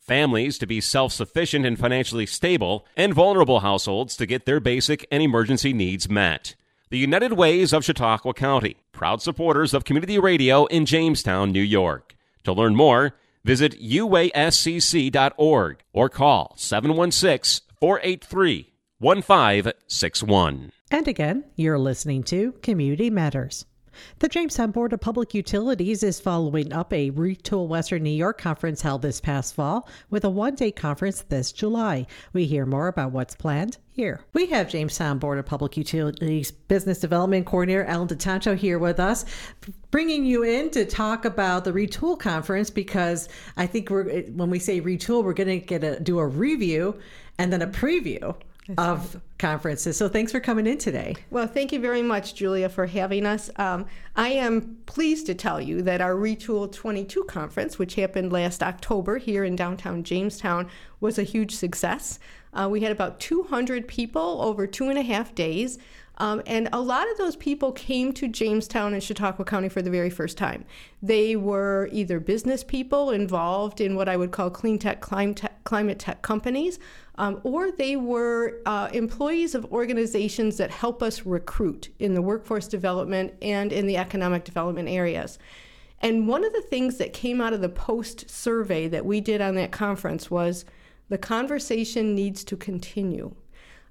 families to be self sufficient and financially stable, and vulnerable households to get their basic and emergency needs met. The United Ways of Chautauqua County, proud supporters of community radio in Jamestown, New York. To learn more, visit uascc.org or call 716 483 1561. And again, you're listening to Community Matters. The Jamestown Board of Public Utilities is following up a Retool Western New York conference held this past fall with a one day conference this July. We hear more about what's planned here. We have Jamestown Board of Public Utilities Business Development Coordinator Ellen DeTanto here with us, bringing you in to talk about the Retool conference because I think we're when we say Retool, we're going to get a do a review and then a preview of conferences. So thanks for coming in today. Well, thank you very much, Julia, for having us. Um, I am pleased to tell you that our Retool 22 conference, which happened last October here in downtown Jamestown, was a huge success. Uh, we had about 200 people over two and a half days. Um, and a lot of those people came to Jamestown and Chautauqua County for the very first time. They were either business people involved in what I would call clean tech, climate tech, climate tech companies, um, or they were uh, employees of organizations that help us recruit in the workforce development and in the economic development areas. And one of the things that came out of the post survey that we did on that conference was the conversation needs to continue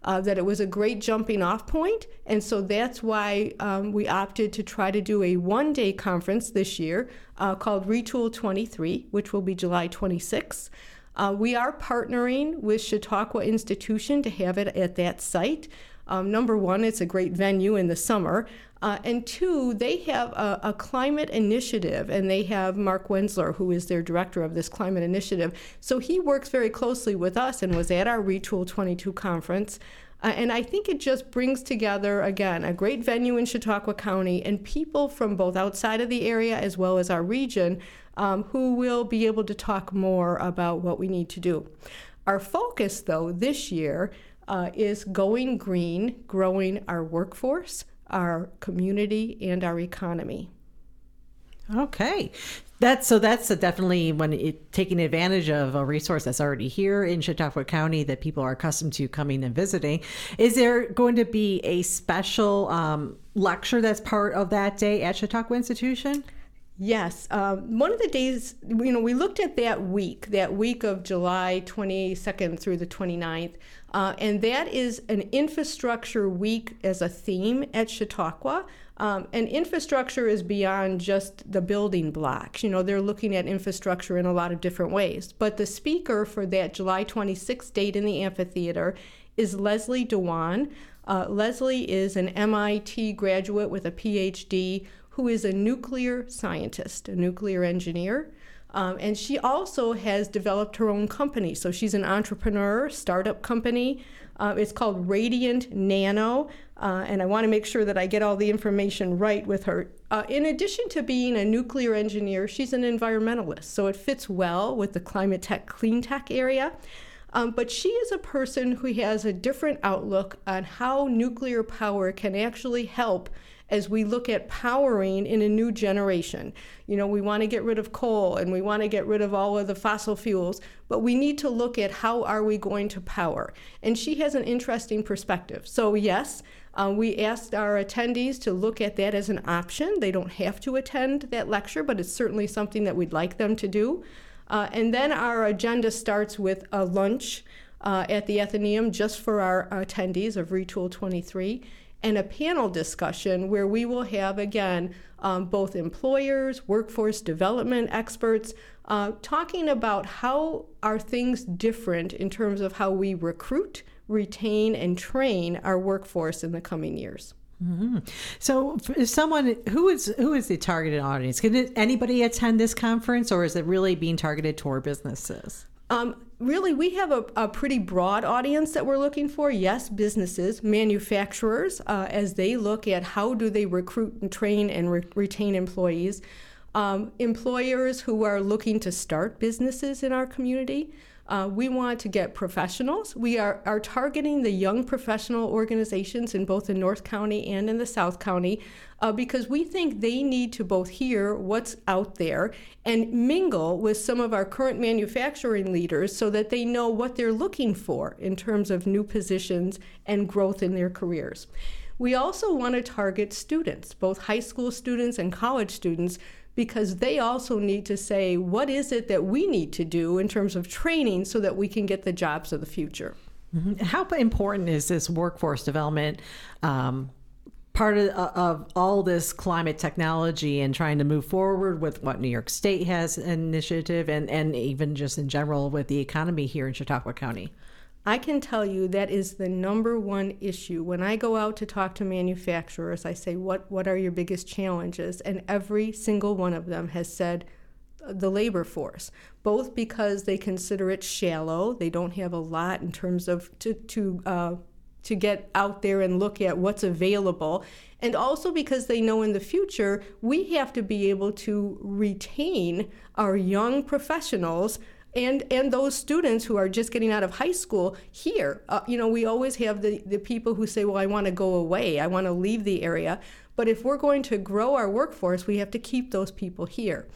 uh, that it was a great jumping off point, and so that's why um, we opted to try to do a one day conference this year uh, called Retool 23, which will be July 26. Uh, we are partnering with Chautauqua Institution to have it at that site. Um, number one, it's a great venue in the summer. Uh, and two, they have a, a, climate initiative, and they have Mark Wenzler, who is their director of this climate initiative. So he works very closely with us and was at our Retool 22 conference. Uh, and I think it just brings together, again, a great venue in Chautauqua County and people from both outside of the area as well as our region um, who will be able to talk more about what we need to do. Our focus, though, this year uh, is going green, growing our workforce our community and our economy. Okay. That's so that's definitely when it, taking advantage of a resource that's already here in Chautauqua County that people are accustomed to coming and visiting. Is there going to be a special um, lecture that's part of that day at Chautauqua Institution? Yes. Um, one of the days, you know, we looked at that week, that week of July 22nd through the 29th, uh, and that is an infrastructure week as a theme at Chautauqua. Um, and infrastructure is beyond just the building blocks. You know, they're looking at infrastructure in a lot of different ways. But the speaker for that July 26th date in the amphitheater is Leslie Dewan. Uh, Leslie is an MIT graduate with a PhD who is a nuclear scientist, a nuclear engineer. Um, and she also has developed her own company. So she's an entrepreneur, startup company. Uh, it's called Radiant Nano. Uh, and I want to make sure that I get all the information right with her. Uh, in addition to being a nuclear engineer, she's an environmentalist. So it fits well with the climate tech, clean tech area. Um, but she is a person who has a different outlook on how nuclear power can actually help as we look at powering in a new generation. You know, we want to get rid of coal and we want to get rid of all of the fossil fuels, but we need to look at how are we going to power. And she has an interesting perspective. So, yes, uh, we asked our attendees to look at that as an option. They don't have to attend that lecture, but it's certainly something that we'd like them to do. Uh, and then our agenda starts with a lunch uh, at the Athenaeum just for our attendees of Retool 23 and a panel discussion where we will have, again, um, both employers, workforce development experts, uh, talking about how are things different in terms of how we recruit, retain, and train our workforce in the coming years. Mm-hmm. So, if someone who is who is the targeted audience? Can anybody attend this conference, or is it really being targeted toward businesses? Um, really, we have a, a, pretty broad audience that we're looking for. Yes, businesses, manufacturers, uh, as they look at how do they recruit and train and re- retain employees. Um, employers who are looking to start businesses in our community. Uh, we want to get professionals. We are, are targeting the young professional organizations in both the North County and in the South County uh, because we think they need to both hear what's out there and mingle with some of our current manufacturing leaders so that they know what they're looking for in terms of new positions and growth in their careers. We also want to target students, both high school students and college students, because they also need to say, what is it that we need to do in terms of training so that we can get the jobs of the future? Mm-hmm. How important is this workforce development? Um, part of, of, all this climate technology and trying to move forward with what New York State has initiative and, and even just in general with the economy here in Chautauqua County? I can tell you that is the number one issue. When I go out to talk to manufacturers, I say, What, what are your biggest challenges? And every single one of them has said, the labor force, both because they consider it shallow, they don't have a lot in terms of to, to uh, to get out there and look at what's available. And also because they know in the future we have to be able to retain our young professionals and and those students who are just getting out of high school here. Uh, you know we always have the, the people who say well i want to go away. I want to leave the area. But if we're going to grow our workforce we have to keep those people here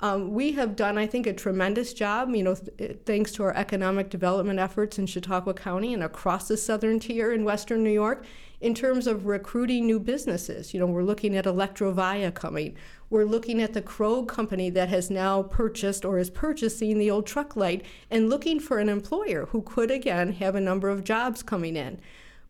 um, we have done, I think, a tremendous job, you know, th- thanks to our economic development efforts in Chautauqua County and across the southern tier in western New York in terms of recruiting new businesses. You know, we're looking at Electrovaya coming. We're looking at the Krog company that has now purchased or is purchasing the old Truck-Lite and looking for an employer who could, again, have a number of jobs coming in.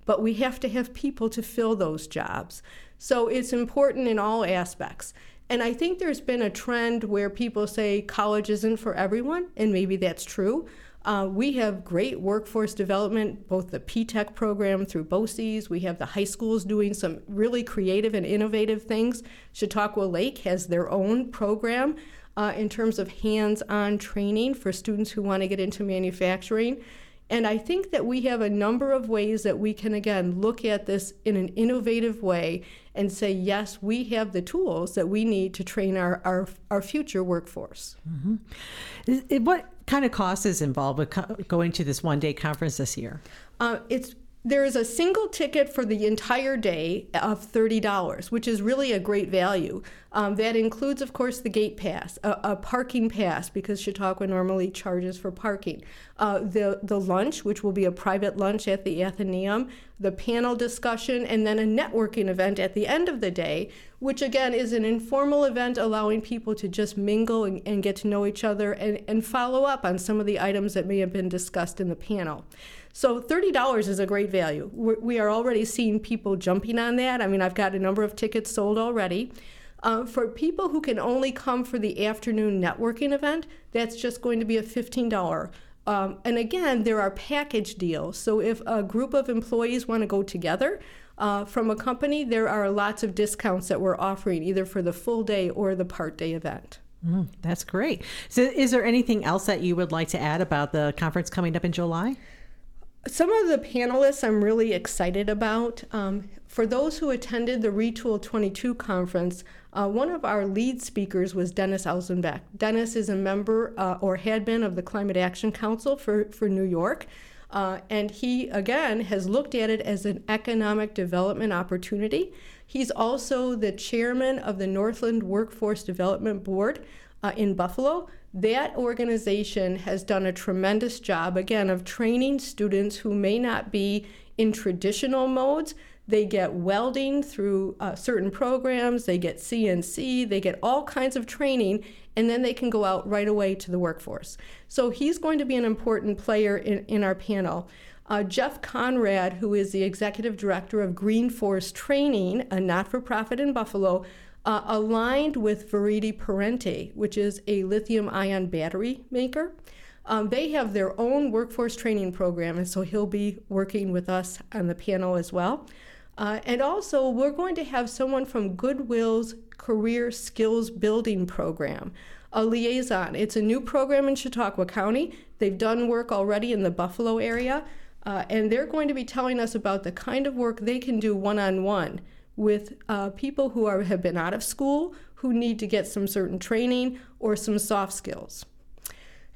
But we have to have people to fill those jobs. So it's important in all aspects. And I think there's been a trend where people say college isn't for everyone, and maybe that's true. Uh, we have great workforce development, both the P-TECH program through BOCES. We have the high schools doing some really creative and innovative things. Chautauqua Lake has their own program uh, in terms of hands-on training for students who want to get into manufacturing. And I think that we have a number of ways that we can, again, look at this in an innovative way and say, yes, we have the tools that we need to train our, our, our future workforce. Mm-hmm. What kind of cost is involved with going to this one day conference this year? Uh, it's there is a single ticket for the entire day of $30, which is really a great value. Um, that includes, of course, the gate pass, a, a, parking pass, because Chautauqua normally charges for parking, uh, the, the lunch, which will be a private lunch at the Athenaeum, the panel discussion, and then a networking event at the end of the day, which again is an informal event allowing people to just mingle and, and get to know each other and, and follow up on some of the items that may have been discussed in the panel. So $30 is a great value. We're, we are already seeing people jumping on that. I mean, I've got a number of tickets sold already. Uh, for people who can only come for the afternoon networking event, that's just going to be a $15. Um, and again, there are package deals. So if a group of employees want to go together uh, from a company, there are lots of discounts that we're offering either for the full day or the part day event. Mm, that's great. So, is there anything else that you would like to add about the conference coming up in July? Some of the panelists I'm really excited about. Um, for those who attended the Retool 22 conference, uh, one of our lead speakers was Dennis Elsenbeck. Dennis is a member uh, or had been of the Climate Action Council for, for New York. Uh, and he, again, has looked at it as an economic development opportunity. He's also the chairman of the Northland Workforce Development Board uh, in Buffalo. That organization has done a tremendous job, again, of training students who may not be in traditional modes. They get welding through uh, certain programs, they get CNC, they get all kinds of training, and then they can go out right away to the workforce. So he's going to be an important player in, in our panel. Uh, Jeff Conrad, who is the executive director of Green Force Training, a not for profit in Buffalo, uh, aligned with Viridi Parente, which is a lithium ion battery maker. Um, they have their own workforce training program, and so he'll be working with us on the panel as well. Uh, and also, we're going to have someone from Goodwill's Career Skills Building Program. a liaison. It's a new program in Chautauqua County. They've done work already in the Buffalo area, uh, and they're going to be telling us about the kind of work they can do one on one with uh, people who are, have been out of school, who need to get some certain training or some soft skills.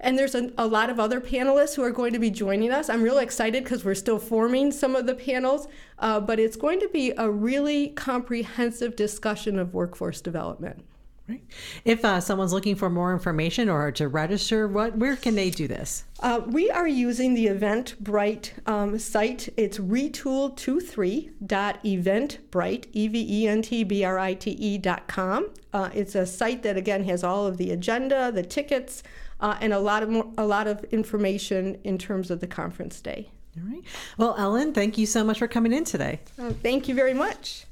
And there's a, a, lot of other panelists who are going to be joining us. I'm really excited because we're still forming some of the panels, uh, but it's going to be a really comprehensive discussion of workforce development. Right. If uh, someone's looking for more information or to register, what where can they do this? Uh, we are using the Eventbrite um, site. It's retool23.eventbrite, E-V-E-N-T-B-R-I-T-E dot com. Uh, it's a site that, again, has all of the agenda, the tickets, uh, and a lot of more, a lot of information in terms of the conference day. All right. Well, Ellen, thank you so much for coming in today. Uh, thank you very much.